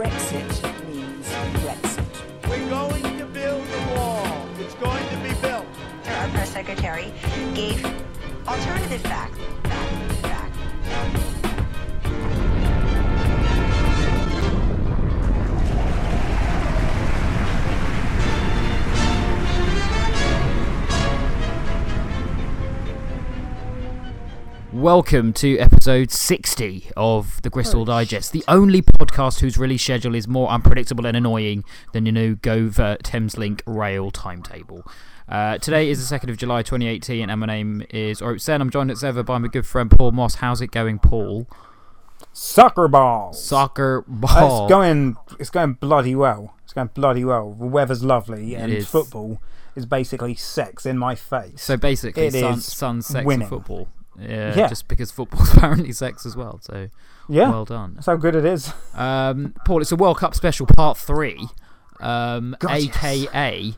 Brexit means Brexit. We're going to build a wall. It's going to be built. Our press secretary gave alternative facts. Welcome to episode 60 of the Gristle Digest, the only podcast whose release schedule is more unpredictable and annoying than your new Govia Thameslink rail timetable. Uh, today is the 2nd of July 2018, and my name is Orope Sen. I'm joined as ever by my good friend Paul Moss. How's it going, Paul? Soccer balls. Soccer Uh, ball. It's going. It's going bloody well. It's going bloody well. The weather's lovely, and is. football is basically sex in my face. So basically, It sun, is sun, sex, winning. and football. Yeah, Yeah. just because football's apparently sex as well. So yeah, well done. that's how good it is. Um, Paul, it's a World Cup special, part three, um, God, yes. aka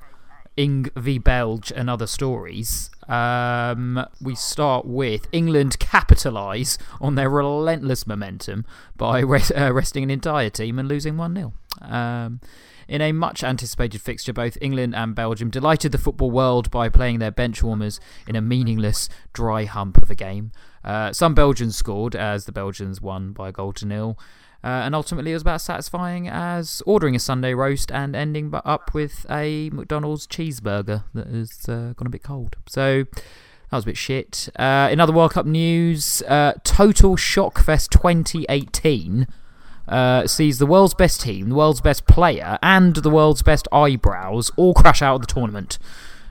Ing v Belge and other stories. Um, we start with England capitalise on their relentless momentum by rest, uh, resting an entire team and losing 1 0. Um, in a much anticipated fixture, both England and Belgium delighted the football world by playing their bench warmers in a meaningless, dry hump of a game. Uh, some Belgians scored as the Belgians won by a goal to nil. Uh, and ultimately, it was about as satisfying as ordering a Sunday roast and ending up with a McDonald's cheeseburger that has uh, gone a bit cold. So that was a bit shit. Uh, in other World Cup news, uh, Total Shockfest 2018 uh, sees the world's best team, the world's best player, and the world's best eyebrows all crash out of the tournament.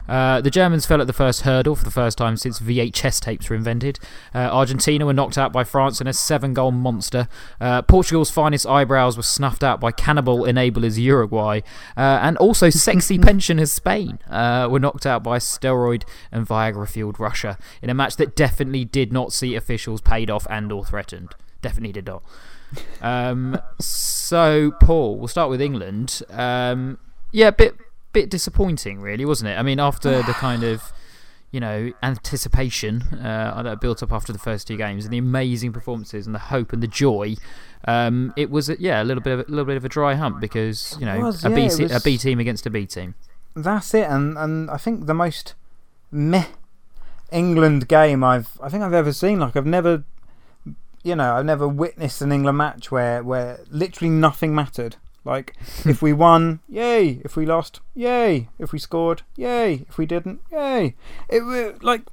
Uh, the Germans fell at the first hurdle for the first time since VHS tapes were invented. Uh, Argentina were knocked out by France in a seven goal monster. Uh, Portugal's finest eyebrows were snuffed out by cannibal enablers Uruguay. Uh, and also sexy pensioners Spain uh, were knocked out by steroid and Viagra fueled Russia in a match that definitely did not see officials paid off and or threatened. Definitely did not. Um, so, Paul, we'll start with England. Um, yeah, a bit, bit disappointing, really, wasn't it? I mean, after the kind of, you know, anticipation uh, that built up after the first two games and the amazing performances and the hope and the joy, um, it was, yeah, a little bit of a little bit of a dry hump because you know was, a, yeah, B se- a was- B team against a B team. That's it, and and I think the most meh England game I've I think I've ever seen. Like I've never, you know, I've never witnessed an England match where where literally nothing mattered. Like if we won, yay! If we lost, yay! If we scored, yay! If we didn't, yay! It like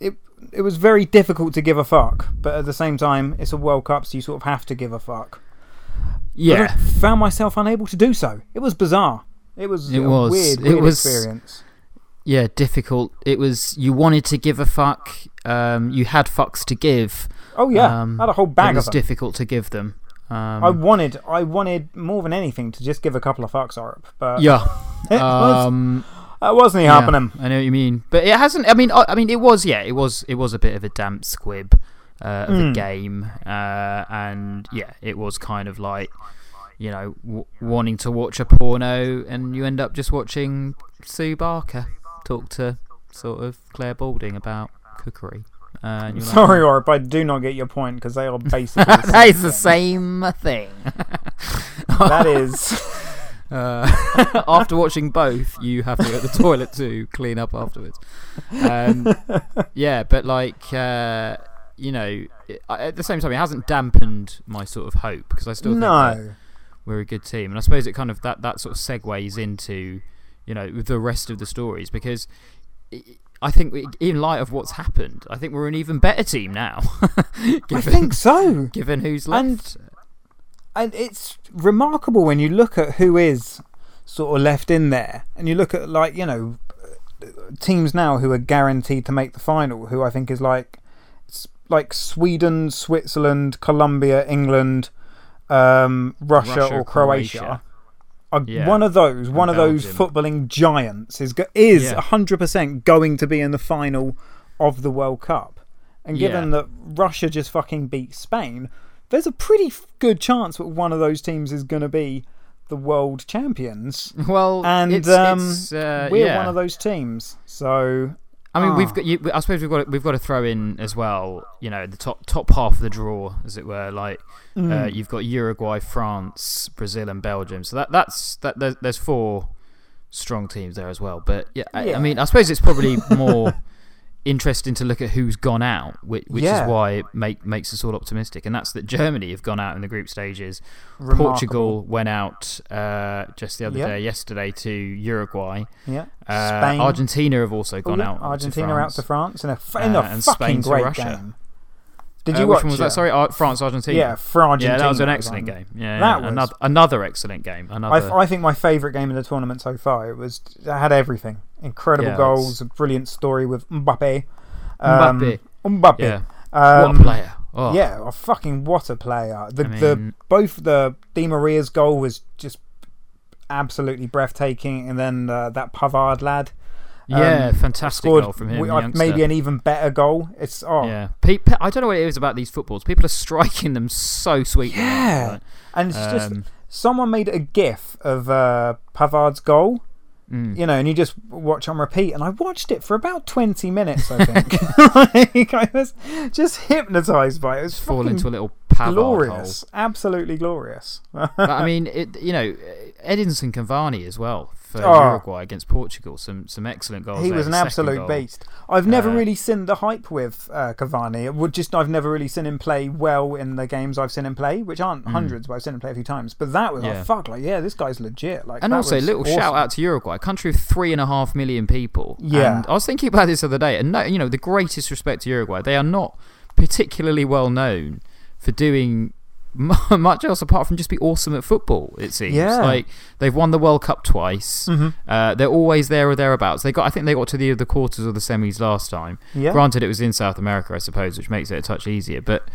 it it was very difficult to give a fuck, but at the same time, it's a World Cup, so you sort of have to give a fuck. Yeah, I found myself unable to do so. It was bizarre. It was It a was. weird, It was- experience. yeah, difficult. It was you wanted to give a fuck. Um, you had fucks to give. Oh yeah, Um, I had a whole bag of them. it was difficult to give them. Um, I wanted, I wanted more than anything to just give a couple of fucks up, but yeah. it was, Um, that wasn't yeah, happening. I know what you mean, but it hasn't. I mean, I, I mean, it was. Yeah, it was. It was a bit of a damp squib uh, of a Mm. game, uh, and yeah, it was kind of like you know wanting to watch a porno, and you end up just watching Sue Barker talk to sort of Clare Balding about cookery. Uh, and you're like, Sorry, Orp, I do not get your point because they are basically the same that is the same thing. That is, Uh, after watching both, you have to go to the toilet to clean up afterwards. Um, yeah, but like, uh, you know, it, I- at the same time, it hasn't dampened my sort of hope because I still think no. we're a good team, and I suppose it kind of that that sort of segues into, you know, the rest of the stories because. i I think, we, in light of what's happened, I think we're an even better team now. I think so. given who's And- left. And it's remarkable when you look at who is sort of left in there, and you look at like you know teams now who are guaranteed to make the final. Who I think is like like Sweden, Switzerland, Colombia, England, um, Russia, Russia, or Croatia. Croatia. Yeah. One of those, one of those footballing giants is is Yeah. hundred percent going to be in the final of the World Cup. And given Yeah. that Russia just fucking beat Spain, there's a pretty good chance that one of those teams is going to be the world champions. Well, And it's, um, it's, uh, we're one of those teams. So I mean, we've Oh. got. You, I suppose we've got. to- We've got to throw in as well. You know, the top top half of the draw, as it were. Like uh, Mm. you've got Uruguay, France, Brazil, and Belgium. So that that's that. There's, there's four strong teams there as well. But yeah, I, I mean, I suppose it's probably more interesting to look at who's gone out, which, which Yeah. is why it make, makes us all optimistic. And that's that Germany have gone out in the group stages. Remarkable. Portugal went out uh, just the other Yep. day, yesterday, to Uruguay. Yeah. Uh, Spain. Argentina have also Oh, gone yeah, out. to Argentina out to France. In a, in Uh, a and fucking Spain to great Russia. game. Did Uh, you which watch one was it? that? Sorry, Ar- France Argentina. Yeah, for Argentina. Yeah, that was an excellent game. Yeah, That yeah. was- another another excellent game. I, Another. I think my favourite game in the tournament so far. It was it had everything. Incredible Yeah, goals, a brilliant story with Mbappe. Um, Mbappe. Mbappe. yeah. Um, what a player! Oh, Yeah, a fucking what a player. The I the both the Di Maria's goal was just absolutely breathtaking, and then uh, that Pavard lad yeah, um, fantastic scored goal from him. we- uh, maybe an even better goal. It's oh Yeah, Pe- I don't know what it is about these footballs. People are striking them so sweetly. Yeah. And it's just um, someone made a GIF of uh, Pavard's goal. mm. you know, and you just watch on repeat. And I watched it for about 20 minutes, I think. like, I was just hypnotized by it. It was fall into a little Pavard glorious. Absolutely glorious. hole. But, I mean, it, you know, Edinson Cavani as well for Oh. Uruguay against Portugal. Some some excellent goals. he there. was an The absolute beast. I've never Uh, really seen the hype with uh, Cavani. It would just I've never really seen him play well in the games I've seen him play, which aren't hundreds, but I've seen him play a few times. But that was Mm. Yeah. like fuck, like yeah, this guy's legit. Like, And also, little awesome. shout out to Uruguay, a country of three and a half million people. Yeah. And I was thinking about this the other day, and no, you know, the greatest respect to Uruguay, they are not particularly well known for doing much else apart from just be awesome at football. It seems Yeah. like they've won the World Cup twice. Mhm. Uh, they're always there or thereabouts. They got, I think, they got to the the quarters or the semis last time. Yeah. Granted, it was in South America, I suppose, which makes it a touch easier, but.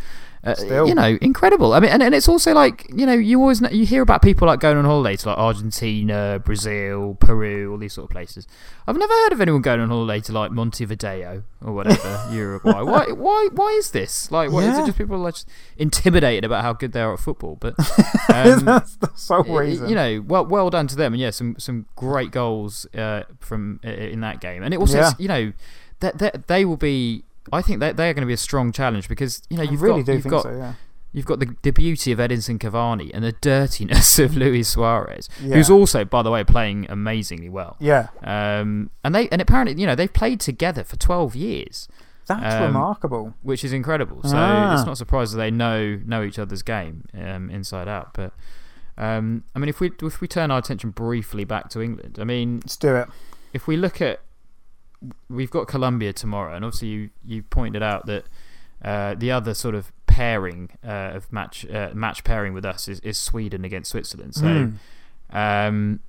Uh, you know, incredible. I mean, and, and it's also like you know, you always kn- you hear about people like going on holiday to like Argentina, Brazil, Peru, all these sort of places. I've never heard of anyone going on holiday to like Montevideo or whatever, Uruguay. Why? Why? Why is this? Like, what is Yeah. it? Just people are like just intimidated about how good they are at football, but um, That's the sole reason. you know, well, well done to them, and yeah, some some great goals uh, from uh, in that game, and it also, Yeah. you know, that that they will be. I think that they are going to be a strong challenge because you know you've really got do you've think got so. Yeah. You've got the, the beauty of Edinson Cavani and the dirtiness of Luis Suarez, Yeah. who's also, by the way, playing amazingly well. Yeah. Um, and they and apparently, you know, they've played together for twelve years, That's Um, remarkable. which is incredible. So Ah. it's not surprised that they know know each other's game um, inside out. But um, I mean, if we if we turn our attention briefly back to England, I mean, Let's do it. if we look at we've got Colombia tomorrow, and obviously you, you pointed out that uh, the other sort of pairing uh, of match uh, match pairing with us is, is Sweden against Switzerland. So, Mm. um,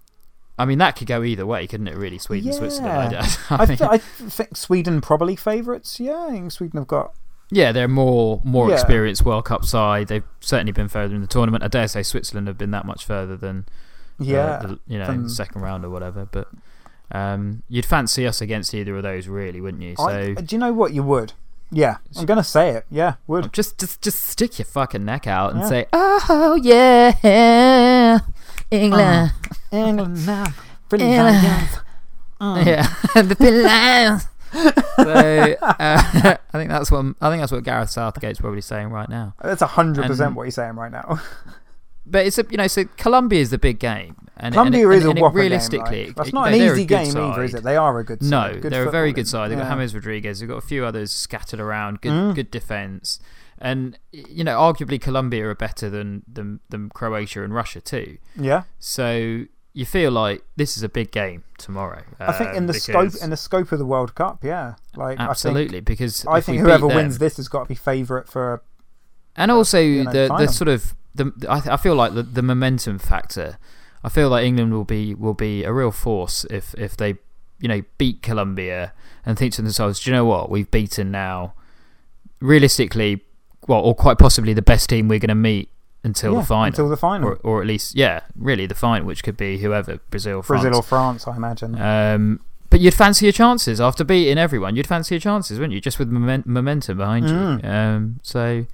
I mean that could go either way, couldn't it? Really, Sweden Switzerland. Yeah. I, I, mean, th- I think Sweden probably favourites. Yeah, I think Sweden have got. yeah, they're more more Yeah. experienced World Cup side. They've certainly been further in the tournament. I dare say Switzerland have been that much further than uh, Yeah. the, you know the second round or whatever. But um, you'd fancy us against either of those, really, wouldn't you? So. I, do you know what you would? Yeah, I'm gonna say it. Yeah, would. Just, just, just stick your fucking neck out and Yeah. say, "Oh yeah, England, England now, lions. Mm. yeah, the Pin Lions." so uh, I think that's what I think that's what Gareth Southgate's probably saying right now. That's hundred percent what he's saying right now. But it's a you know so Colombia is the big game, and Colombia and is a and it whopper realistically, game. Like. That's not an easy game either, is it? They are a good side. No, good they're a very good side. They've got Yeah. James Rodriguez. They've got a few others scattered around. Good, Mm. good defense, and you know, arguably Colombia are better than than, than Croatia and Russia too. Yeah, So you feel like this is a big game tomorrow. I think in um, the scope in the scope of the World Cup, yeah, like absolutely because I think, I think whoever beat wins this has got to be favourite for. and also you know, the the sort of the I, I feel like the, the momentum factor. I feel like England will be will be a real force if if they you know beat Colombia and think to themselves, do you know what we've beaten now, realistically, well or quite possibly the best team we're going to meet until yeah, the final. Until the final. or, or at least, yeah, really the final, which could be whoever Brazil, France. Brazil or France, I imagine. Um, but you'd fancy your chances after beating everyone. You'd fancy your chances, wouldn't you? Just with moment, momentum behind Mm. you. Um, so,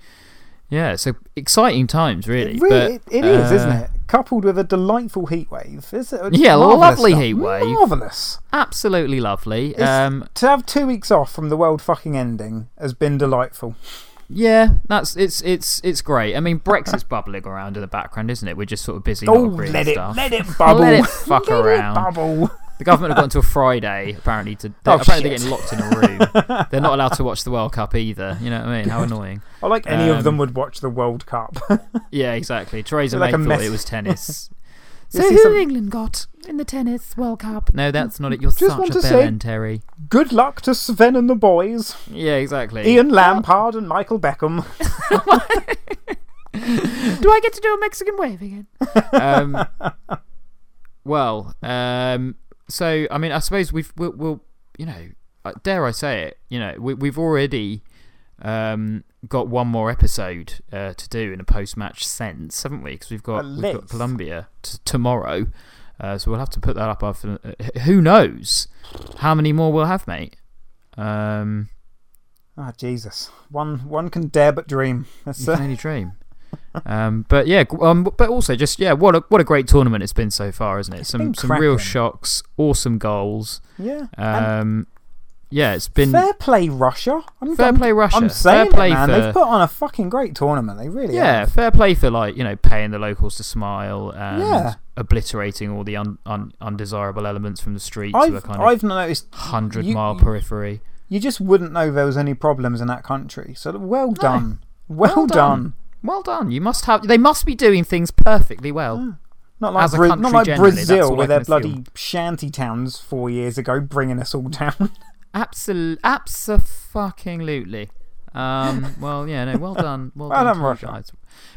yeah, so exciting times, really. It really, but, it is, isn't uh, it? coupled with a delightful heat wave. Is it? Yeah, lovely heat wave. Marvelous. Absolutely lovely. Um, to have two weeks off from the world fucking ending has been delightful. yeah, that's it's it's it's great. I mean, Brexit's bubbling around in the background, isn't it? We're just sort of busy. Oh, let it, stuff. let it bubble. Let it fuck Let it around. bubble. The government have got until Friday, apparently, to. Oh, apparently, they're getting locked in a room. they're not allowed to watch the World Cup either. You know what I mean? How annoying. I like any of them Um, would watch the World Cup. Yeah, exactly. Theresa May thought it was tennis. So, who some- England got in the tennis World Cup? No, that's not it. You're Just such a bellend, Terry. Good luck to Sven and the boys. Yeah, exactly. Ian Lampard and Michael Beckham. Do I get to do a Mexican wave again? um, well, um, so I mean, I suppose we've we'll, we'll you know, uh, dare I say it, you know, we, we've already um, got one more episode uh, to do in a post-match sense, haven't we? Because we've got we've got. Colombia tomorrow, uh, so we'll have to put that up after. Uh, who knows how many more we'll have, mate? Um, Ah, Jesus. One one can dare but dream. That's, You can only dream. Um, but yeah, um, but also just yeah, what a what a great tournament it's been so far, isn't it? Some some real shocks, awesome goals. yeah. Um, yeah, it's been fair play, Russia. I'm, Fair play, Russia. I'm Fair saying it, play man. for- They've put on a fucking great tournament. They really yeah, have. fair play for like you know paying the locals to smile and Yeah. obliterating all the un, un, undesirable elements from the streets I've, kind of I've noticed hundred mile you- periphery. you just wouldn't know there was any problems in that country. So well done. Well, Well done. done. Well done. You must have. They must be doing things perfectly well. Not like, Bra- not like Brazil with their bloody assume. shanty towns four years ago bringing us all down. Absolutely, absolutely. Um, well, yeah, no, well done, well, Well done, done, Russia. guys.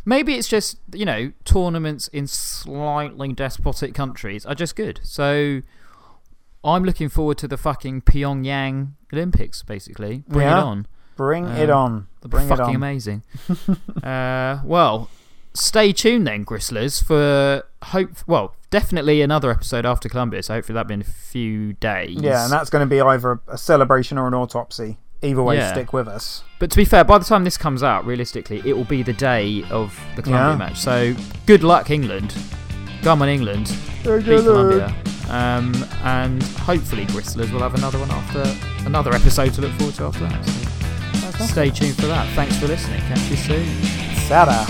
Maybe it's just you know tournaments in slightly despotic countries are just good. So I'm looking forward to the fucking Pyongyang Olympics. Basically, bring Yeah. it on. Bring it on. Bring it fucking on. amazing. uh, well, stay tuned then, Gristlers, for hope. Well, definitely another episode after Colombia. So hopefully that'll be in a few days. Yeah, and that's going to be either a celebration or an autopsy. Either way, Yeah. stick with us. But to be fair, by the time this comes out, realistically, it will be the day of the Colombia Yeah. match. So good luck, England. Come on, England. Beat. Um, and hopefully, Gristlers will have another one after another episode to look forward to after that. So stay tuned for that. Thanks for listening. Catch you soon. Sada.